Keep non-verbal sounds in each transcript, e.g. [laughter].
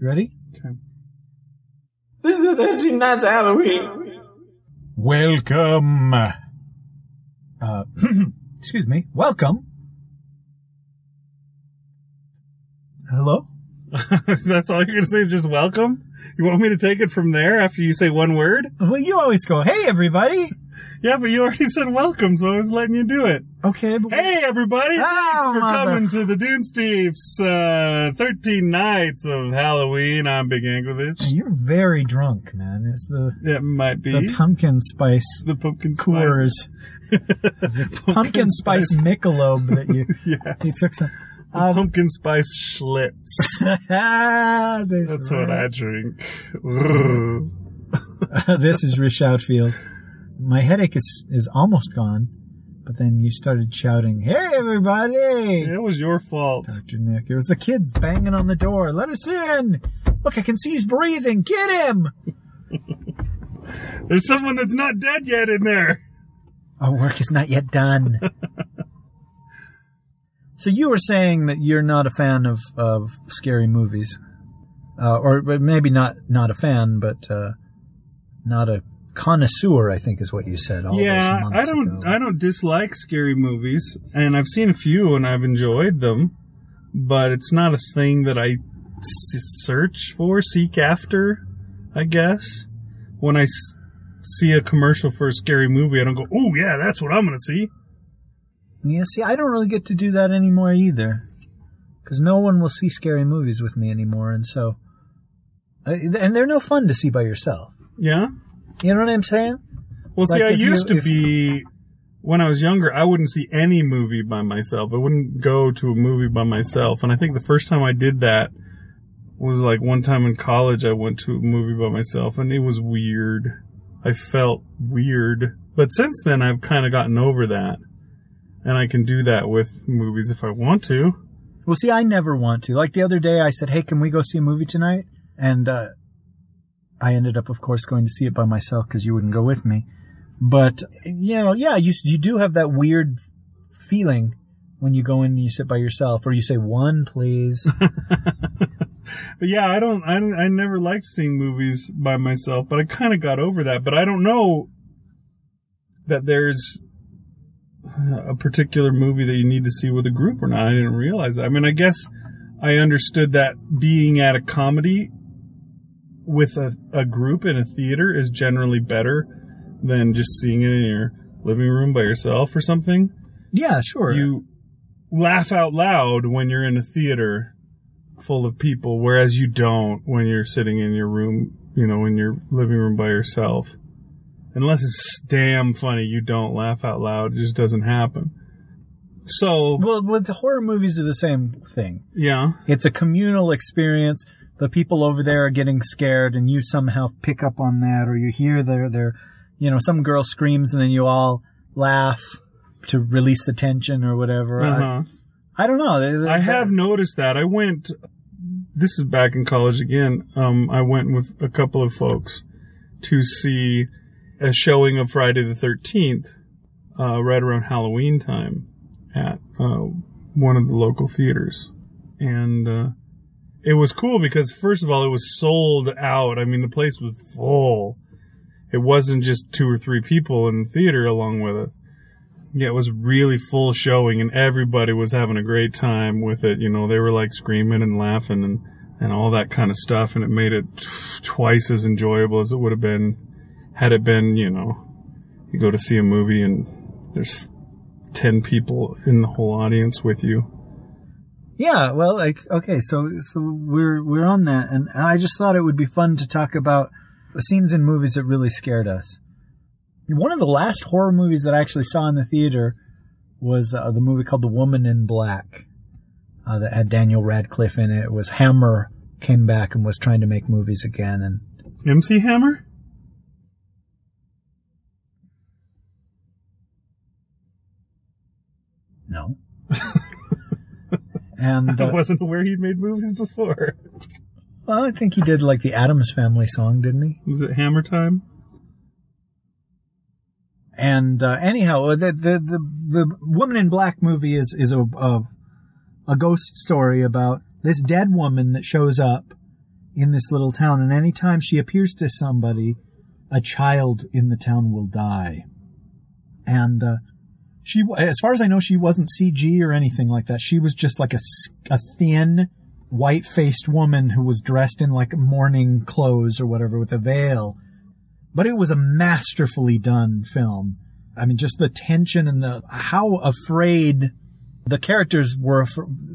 You ready? This is the 13 nights of Halloween. Welcome. Uh, [clears throat] excuse me. Welcome. Hello? [laughs] That's all you're going to say is just welcome? You want me to take it from there after you say one word? Well, you always go, hey, everybody. Yeah, but you already said welcome, so I was letting you do it. Okay, but Hey, everybody! Oh, Thanks for coming to the Dune Steve's uh, 13 Nights of Halloween. I'm Big Angovich. you're very drunk, man. It's the, It might be the pumpkin spice the pumpkin spice. Coors. [laughs] pumpkin spice Michelob that you, [laughs] Yes. you took some. The Um, pumpkin spice Schlitz. [laughs] That's That's what I drink. Ugh. this is Rich Outfield. My headache is, is almost gone, but then you started shouting, hey, everybody! it was your fault. Dr. Nick. It was the kids banging on the door. Let us in. Look, I can see he's breathing. Get him. There's someone that's not dead yet in there. Our work is not yet done. [laughs] so you were saying that you're not a fan of, of scary movies, uh, or maybe not not a fan, but uh, not a connoisseur. I think is what you said. All yeah, I don't. ago. I don't dislike scary movies, and I've seen a few and I've enjoyed them, but it's not a thing that I s- search for, seek after. I guess when I s- see a commercial for a scary movie, I don't go, "Oh yeah, that's what I'm gonna see." Yeah, see, I don't really get to do that anymore either, because no one will see scary movies with me anymore, and so, and they're no fun to see by yourself. Yeah. You know what I'm saying? Well, see, I if you- used to be when I was younger. I wouldn't see any movie by myself. I wouldn't go to a movie by myself. And I think the first time I did that was like one time in college. I went to a movie by myself, and it was weird. I felt weird. But since then, I've kind of gotten over that, and I can do that with movies if I want to. Well, see, I never want to. Like the other day, I said, "Hey, can we go see a movie tonight?" And uh, I ended up, of course, going to see it by myself because you wouldn't go with me. But you know, yeah, you you do have that weird feeling when you go in and you sit by yourself, or you say one, please. [laughs] But yeah, I don't, I don't, I never liked seeing movies by myself, but I kind of got over that. But I don't know that there's a particular movie that you need to see with a group or not. I didn't realize that. I mean, I guess I understood that being at a comedy with a, a group in a theater is generally better than just seeing it in your living room by yourself or something. yeah, sure. You laugh out loud when you're in a theater full of people, whereas you don't when you're sitting in your room, you know, in your living room by yourself. Unless it's damn funny, you don't laugh out loud. It just doesn't happen. So, well, with the horror movies are the same thing. yeah. It's a communal experience. The people over there are getting scared, and you somehow pick up on that, or you hear their their, you know, some girl screams, and then you all laugh to release the tension or whatever. I- Uh-huh. I, don't know. They- they- I have noticed that. I went, this is back in college again. Um, I went with a couple of folks to see a showing of Friday the 13th, uh, right around Halloween time at, uh, one of the local theaters. And, uh, it was cool because first of all, it was sold out. I mean, the place was full. It wasn't just two or three people in the theater along with it. Yeah, it was really full showing, and everybody was having a great time with it. You know, they were like screaming and laughing and and all that kind of stuff, and it made it t- twice as enjoyable as it would have been had it been, you know, you go to see a movie and there's ten people in the whole audience with you. Yeah, well, like okay, so so we're we're on that, and I just thought it would be fun to talk about scenes in movies that really scared us. One of the last horror movies that I actually saw in the theater was uh, the movie called The Woman in Black, uh, that had Daniel Radcliffe in it. It was Hammer came back and was trying to make movies again, and MC Hammer? no. [laughs] and [laughs] I uh, wasn't aware he'd made movies before. well, I think he did like the Addams Family song, didn't he? Was it Hammer Time? And uh, anyhow, uh, the, the the the Woman in Black movie is is a, a a ghost story about this dead woman that shows up in this little town, and anytime she appears to somebody, a child in the town will die. And uh, she, as far as I know, she wasn't CG or anything like that. She was just like a, a thin, white faced woman who was dressed in like mourning clothes or whatever with a veil. But it was a masterfully done film. I mean, just the tension and the how afraid the characters were.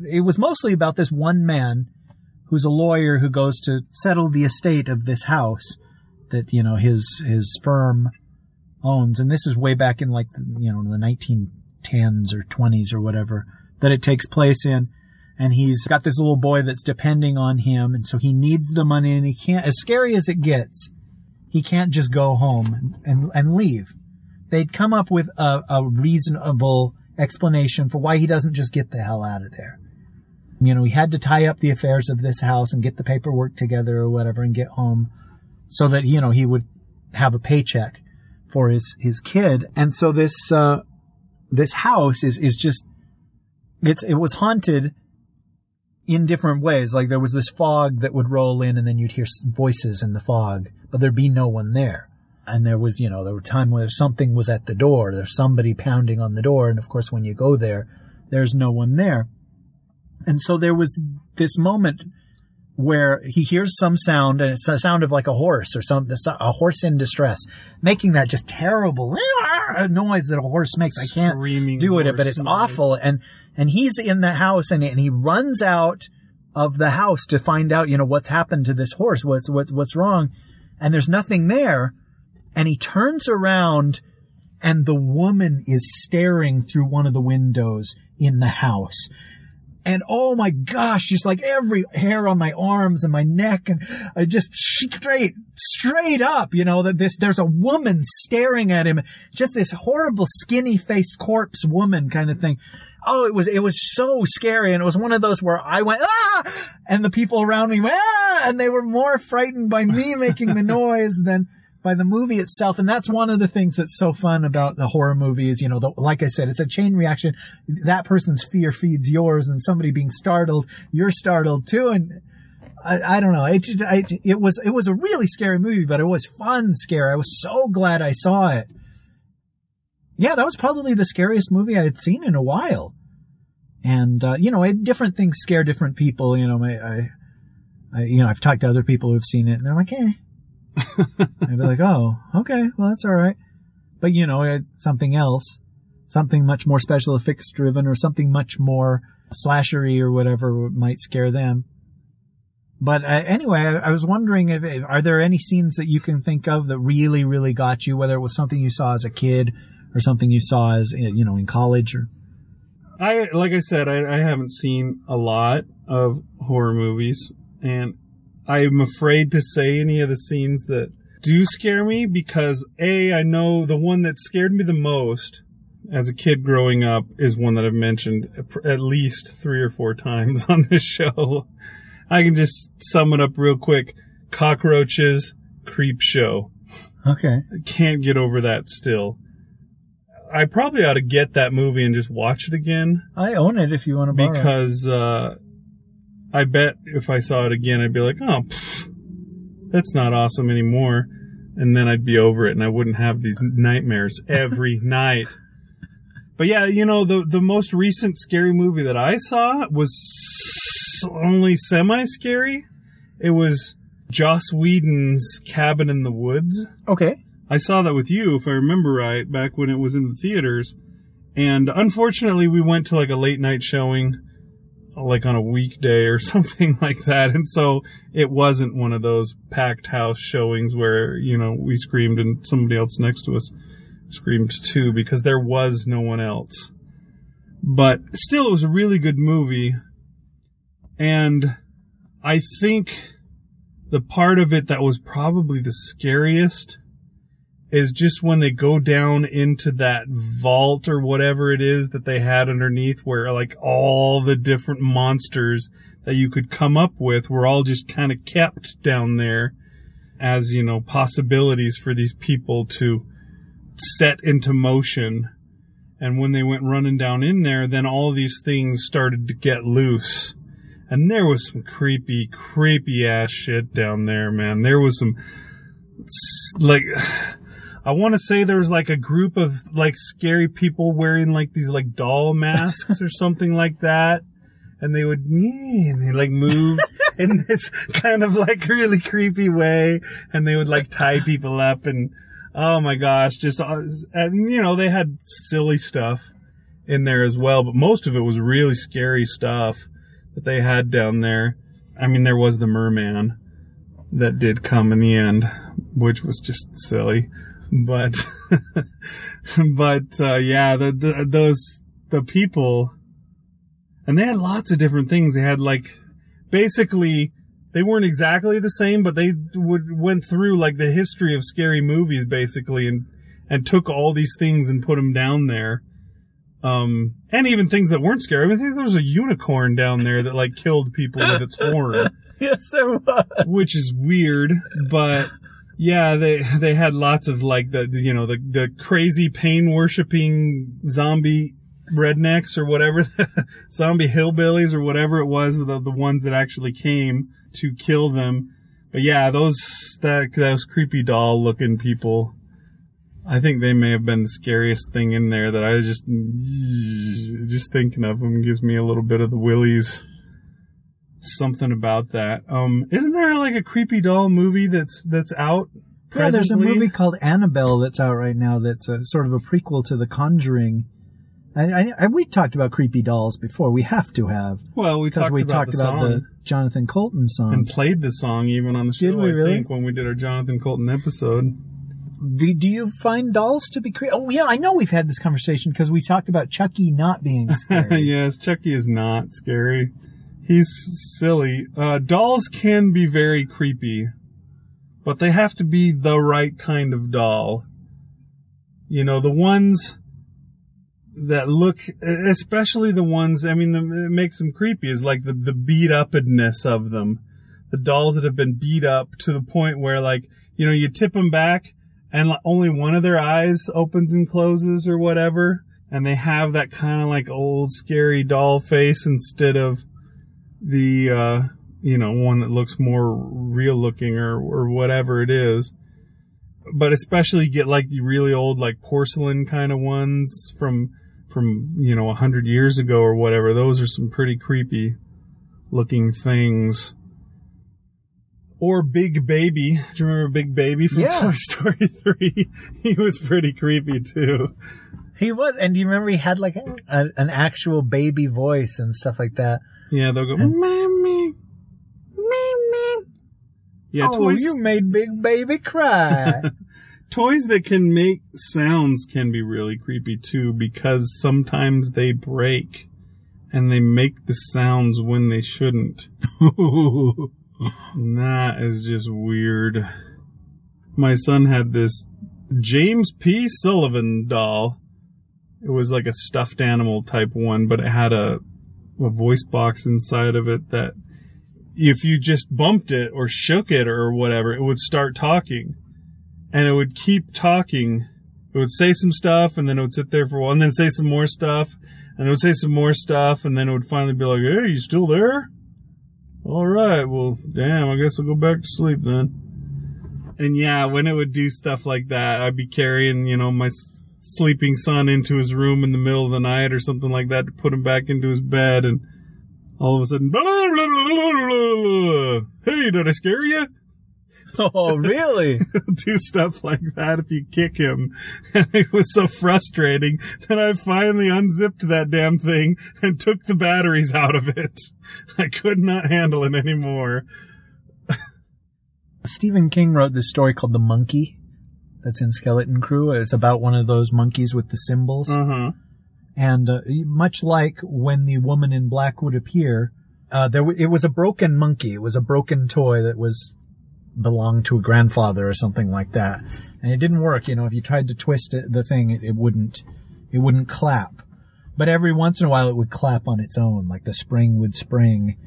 It was mostly about this one man who's a lawyer who goes to settle the estate of this house that you know his his firm owns, and this is way back in like you know the 1910s or 20s or whatever that it takes place in. And he's got this little boy that's depending on him, and so he needs the money, and he can't. As scary as it gets, he can't just go home and and, and leave. They'd come up with a, a reasonable explanation for why he doesn't just get the hell out of there. You know, he had to tie up the affairs of this house and get the paperwork together or whatever and get home so that, you know, he would have a paycheck for his, his kid. And so this, uh, this house is, is just, it's, it was haunted in different ways. Like there was this fog that would roll in and then you'd hear voices in the fog, but there'd be no one there. And there was, you know, there were times where something was at the door. There's somebody pounding on the door. And of course, when you go there, there's no one there. And so there was this moment where he hears some sound and it's a sound of like a horse or some a horse in distress making that just terrible [laughs] noise that a horse makes. I can't Screaming do it but it's noise. awful. And and he's in the house and, and he runs out of the house to find out you know what's happened to this horse what's what, what's wrong. And there's nothing there. And he turns around and the woman is staring through one of the windows in the house and oh my gosh, just like every hair on my arms and my neck and I just straight, straight up, you know, that this, there's a woman staring at him, just this horrible skinny faced corpse woman kind of thing. Oh, it was, it was so scary. And it was one of those where I went, ah, and the people around me went, ah, and they were more frightened by me making the noise than, by the movie itself. And that's one of the things that's so fun about the horror movie is, you know, the, like I said, it's a chain reaction. That person's fear feeds yours and somebody being startled, you're startled too. And I, I don't know. It, it was, it was a really scary movie, but it was fun scary. I was so glad I saw it. Yeah, that was probably the scariest movie I had seen in a while. And, uh, you know, different things scare different people. You know, I, I, I, you know, I've talked to other people who've seen it and they're like, eh, [laughs] I'd be like, oh, okay, well, that's all right. But, you know, something else, something much more special effects driven or something much more slashery or whatever might scare them. But uh, anyway, I, I, was wondering if, if, are there any scenes that you can think of that really, really got you, whether it was something you saw as a kid or something you saw as, you know, in college or. I, like I said, I, I haven't seen a lot of horror movies and I'm afraid to say any of the scenes that do scare me because A, I know the one that scared me the most as a kid growing up is one that I've mentioned at least three or four times [laughs] on this show. I can just sum it up real quick. Cockroaches, Creepshow. Okay. Can't get over that still. I probably ought to get that movie and just watch it again. I own it if you want to borrow because, uh, I bet if I saw it again, I'd be like, oh, pff, that's not awesome anymore. And then I'd be over it and I wouldn't have these nightmares every [laughs] night. But yeah, you know, the, the most recent scary movie that I saw was only semi scary. It was Joss Whedon's Cabin in the Woods. Okay. I saw that with you, if I remember right, back when it was in the theaters. And unfortunately, we went to like a late night showing like on a weekday or [laughs] something like that. And so it wasn't one of those packed house showings where, you know, we screamed and somebody else next to us screamed too because there was no one else. But still, it was a really good movie. And I think the part of it that was probably the scariest is just when they go down into that vault or whatever it is that they had underneath where like all the different monsters that you could come up with were all just kind of kept down there as, you know, possibilities for these people to set into motion. And when they went running down in there, then all these things started to get loose. And there was some creepy, creepy ass shit down there, man. There was some, like, [sighs] I want to say there was like a group of like scary people wearing like these like doll masks or something like that. And they would, yeah, and they like move [laughs] in this kind of like really creepy way. And they would like tie people up and, oh my gosh, just, uh, and you know, they had silly stuff in there as well, but most of it was really scary stuff that they had down there. I mean, there was the merman that did come in the end, which was just silly, but, [laughs] but, uh, yeah, the, the, those, the people, and they had lots of different things. They had like, basically, they weren't exactly the same, but they would, went through like the history of scary movies basically and, and took all these things and put them down there. Um, and even things that weren't scary. I, mean, I think there was a unicorn down there that like killed people with its horn, [laughs] yes, there was. which is weird, but yeah, they, they had lots of like the, you know, the, the crazy pain worshipping zombie rednecks or whatever, [laughs] zombie hillbillies or whatever it was, the, the ones that actually came to kill them. But yeah, those, that, those creepy doll looking people, I think they may have been the scariest thing in there that I just, just thinking of them gives me a little bit of the willies. Something about that. Um, isn't there like a creepy doll movie that's, that's out? Yeah, there's a movie called Annabelle that's out right now that's a, sort of a prequel to The Conjuring. I, I, I, we talked about creepy dolls before. We have to have Well, we because talked we about talked the about the Jonathan Coulton song. and played the song even on the show. Did we I really? think when we did our Jonathan Coulton episode. Do, do you find dolls to be creepy? Oh yeah, I know we've had this conversation because we talked about Chucky not being [laughs] scary. yes, Chucky is not scary. He's silly. Uh, dolls can be very creepy, but they have to be the right kind of doll. You know, the ones that look, especially the ones, I mean, the, it makes them creepy is like the, the beat upness of them. The dolls that have been beat up to the point where like, you know, you tip them back and only one of their eyes opens and closes or whatever. And they have that kind of like old scary doll face instead of the, uh, you know, one that looks more real looking or, or whatever it is. But especially get like the really old, like porcelain kind of ones from, from, you know, a hundred years ago or whatever. Those are some pretty creepy looking things. Or Big Baby. Do you remember Big Baby from Yeah. Toy [laughs] Story 3? he was pretty creepy too. he was, and do you remember he had like a, a, an actual baby voice and stuff like that? Yeah, they'll go, Mommy. Mommy. Yeah, oh, toys, you made Big Baby cry. [laughs] toys that can make sounds can be really creepy too because sometimes they break and they make the sounds when they shouldn't. [laughs] That is just weird. My son had this James P. Sullivan doll. It was like a stuffed animal type one, but it had a, a voice box inside of it that if you just bumped it or shook it or whatever, it would start talking. And it would keep talking. It would say some stuff and then it would sit there for a while and then say some more stuff and it would say some more stuff and then it would finally be like, Hey, you still there? All right. Well, damn, I guess I'll go back to sleep then. And yeah, when it would do stuff like that, I'd be carrying, you know, my sleeping son into his room in the middle of the night or something like that to put him back into his bed and all of a sudden, blah, blah, blah, hey, did I scare you? oh, [laughs] really? do stuff like that if you kick him. [laughs] And it was so frustrating that I finally unzipped that damn thing and took the batteries out of it. [laughs] I could not handle it anymore. Stephen King wrote this story called The Monkey that's in Skeleton Crew. It's about one of those monkeys with the cymbals. Huh. And uh, much like when the woman in black would appear, uh, there w- it was a broken monkey. It was a broken toy that was belonged to a grandfather or something like that, and it didn't work. You know, if you tried to twist it, the thing, it, it wouldn't, it wouldn't clap. But every once in a while, it would clap on its own, like the spring would spring,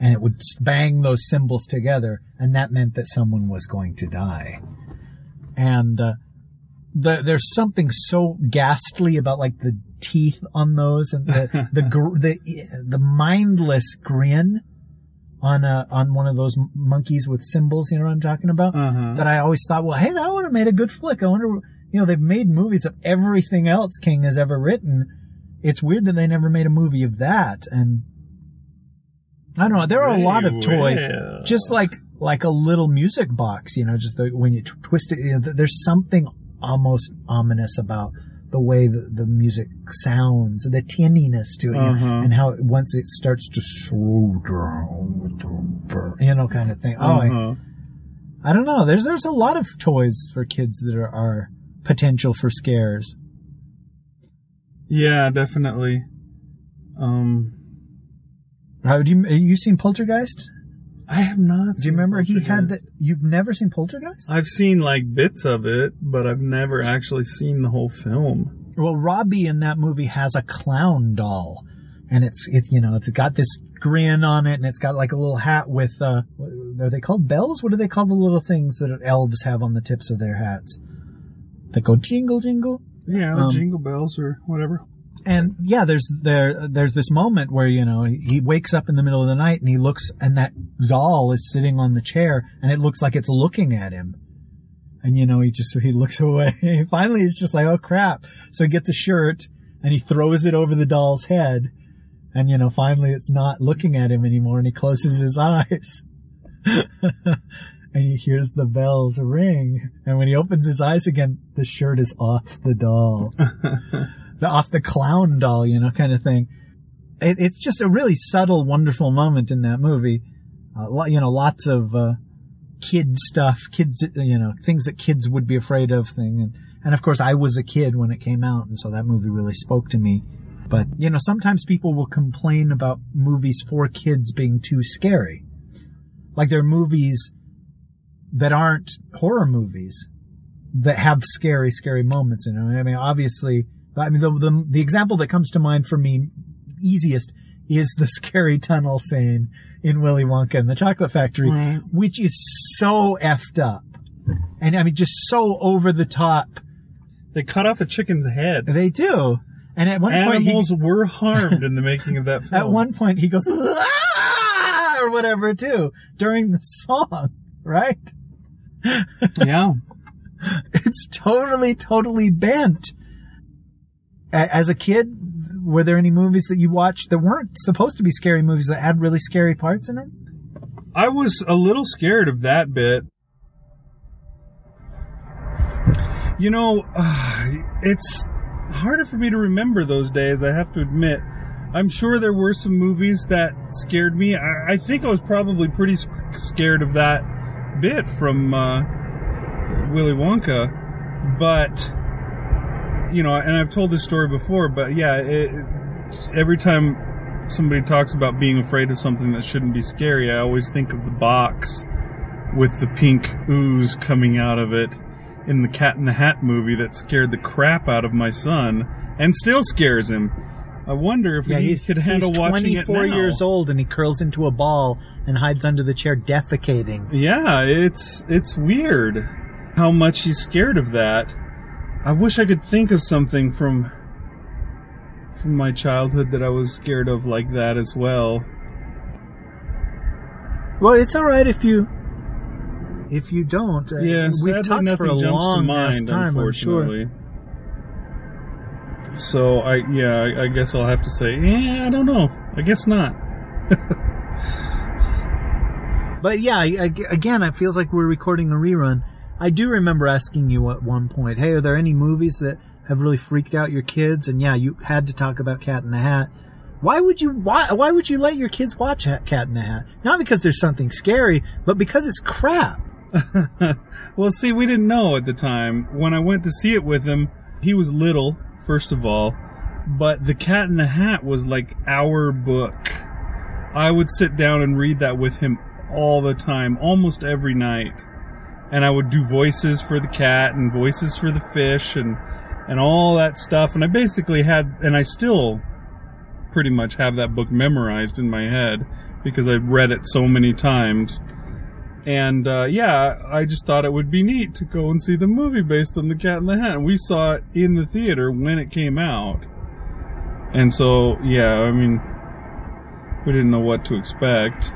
and it would bang those cymbals together, and that meant that someone was going to die. And uh, the, there's something so ghastly about like the teeth on those and the [laughs] the gr- the the mindless grin on a, on one of those monkeys with cymbals. You know what I'm talking about? Uh-huh. That I always thought, well, hey, that would have made a good flick. I wonder, you know, they've made movies of everything else King has ever written. It's weird that they never made a movie of that. And I don't know. There are a lot of toy, Well. just like like a little music box. You know, just the, when you t- twist it, you know, th- there's something almost ominous about the way the, the music sounds, the tinniness to it, you know, Uh-huh. and how it, once it starts to slow down with the burr, you know, kind of thing. Oh, I, Uh-huh. I don't know. There's there's a lot of toys for kids that are, are potential for scares. Yeah, definitely. Um, Have you have you seen Poltergeist? I have not. Do you remember he had that? You've never seen Poltergeist? I've seen like bits of it, but I've never actually seen the whole film. Well, Robbie in that movie has a clown doll, and it's it's you know it's got this grin on it, and it's got like a little hat with uh, are they called bells? What do they call the little things that elves have on the tips of their hats? That go jingle jingle. Yeah, the Um, jingle bells or whatever. And yeah, there's there there's this moment where you know he wakes up in the middle of the night and he looks and that doll is sitting on the chair and it looks like it's looking at him. And you know he just he looks [laughs] away. Finally, he's just like, oh crap! So he gets a shirt and he throws it over the doll's head. And you know, finally, it's not looking at him anymore, and he closes his [laughs] eyes. [laughs] and he hears the bells ring. And when he opens his eyes again, the shirt is off the doll the off the clown doll, you know, kind of thing. It, it's just a really subtle, wonderful moment in that movie. Uh, you know, lots of uh, kid stuff, kids, you know, things that kids would be afraid of. Thing, and and of course, I was a kid when it came out, and so that movie really spoke to me. But you know, sometimes people will complain about movies for kids being too scary. Like there are movies that aren't horror movies that have scary, scary moments in them. I mean, obviously, I mean, the, the, the example that comes to mind for me easiest is the scary tunnel scene in Willy Wonka and the Chocolate Factory, Right. which is so effed up. And I mean, just so over the top. They cut off a chicken's head. They do. And at one point, he, Animals were harmed in the making of that [laughs] film. at one point he goes, "Ah!" or whatever too, during the song, right? yeah. [laughs] it's totally, totally bent. As a kid, were there any movies that you watched that weren't supposed to be scary movies that had really scary parts in it? I was a little scared of that bit. You know, uh, [sighs] it's harder for me to remember those days, I have to admit. I'm sure there were some movies that scared me. I, I think I was probably pretty scared of that bit from uh, Willy Wonka, but you know, and I've told this story before, but yeah, it, every time somebody talks about being afraid of something that shouldn't be scary, I always think of the box with the pink ooze coming out of it in the Cat in the Hat movie that scared the crap out of my son and still scares him. I wonder if yeah, he could handle he's watching 24 it now. years old and he curls into a ball and hides under the chair defecating. Yeah, it's it's weird how much he's scared of that. I wish I could think of something from from my childhood that I was scared of like that as well. Well, it's all right if you if you don't. Uh, Yeah, we've talked for a jumps long mind, time, I'm sure. unfortunately. So I yeah, I, I guess I'll have to say, yeah, I don't know. I guess not. [laughs] But yeah, I, I, again, it feels like we're recording a rerun. I do remember asking you at one point, "Hey, are there any movies that have really freaked out your kids?" And yeah, you had to talk about Cat in the Hat. Why would you why, why would you let your kids watch Cat in the Hat? Not because there's something scary, but because it's crap. [laughs] well, see, we didn't know at the time. When I went to see it with him, he was little, first of all, but The Cat in the Hat was like our book. I would sit down and read that with him all the time, almost every night. And I would do voices for the cat and voices for the fish and and all that stuff. And I basically had, and I still pretty much have that book memorized in my head because I've read it so many times. And uh, yeah, I just thought it would be neat to go and see the movie based on The Cat in the Hat. And we saw it in the theater when it came out. And so, yeah, I mean, we didn't know what to expect.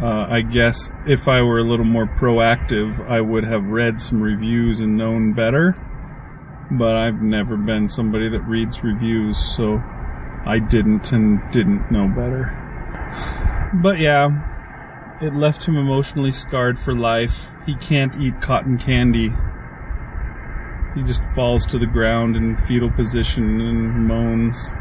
Uh, I guess if I were a little more proactive, I would have read some reviews and known better. But I've never been somebody that reads reviews, so I didn't and didn't know better. But yeah, it left him emotionally scarred for life. He can't eat cotton candy. He just falls to the ground in fetal position and moans.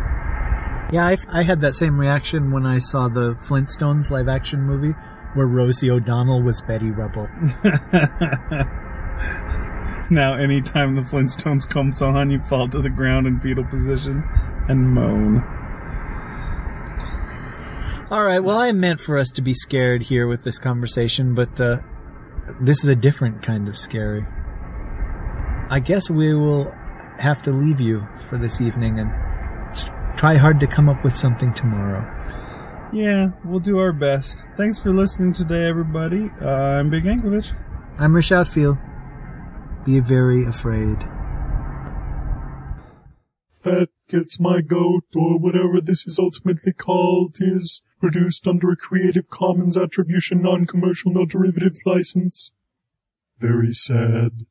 Yeah, I, I had that same reaction when I saw the Flintstones live action movie where Rosie O'Donnell was Betty Rubble. [laughs] now, anytime the Flintstones comes on, you fall to the ground in fetal position and moan. All right, well, I meant for us to be scared here with this conversation, but uh, this is a different kind of scary. I guess we will have to leave you for this evening and try hard to come up with something tomorrow. Yeah, we'll do our best. Thanks for listening today, everybody. Uh, I'm Big Ankovich. I'm Rashad Field. Be very afraid. Pet Gets My Goat, or whatever this is ultimately called, is produced under a Creative Commons Attribution Non-Commercial No Derivatives license. Very sad.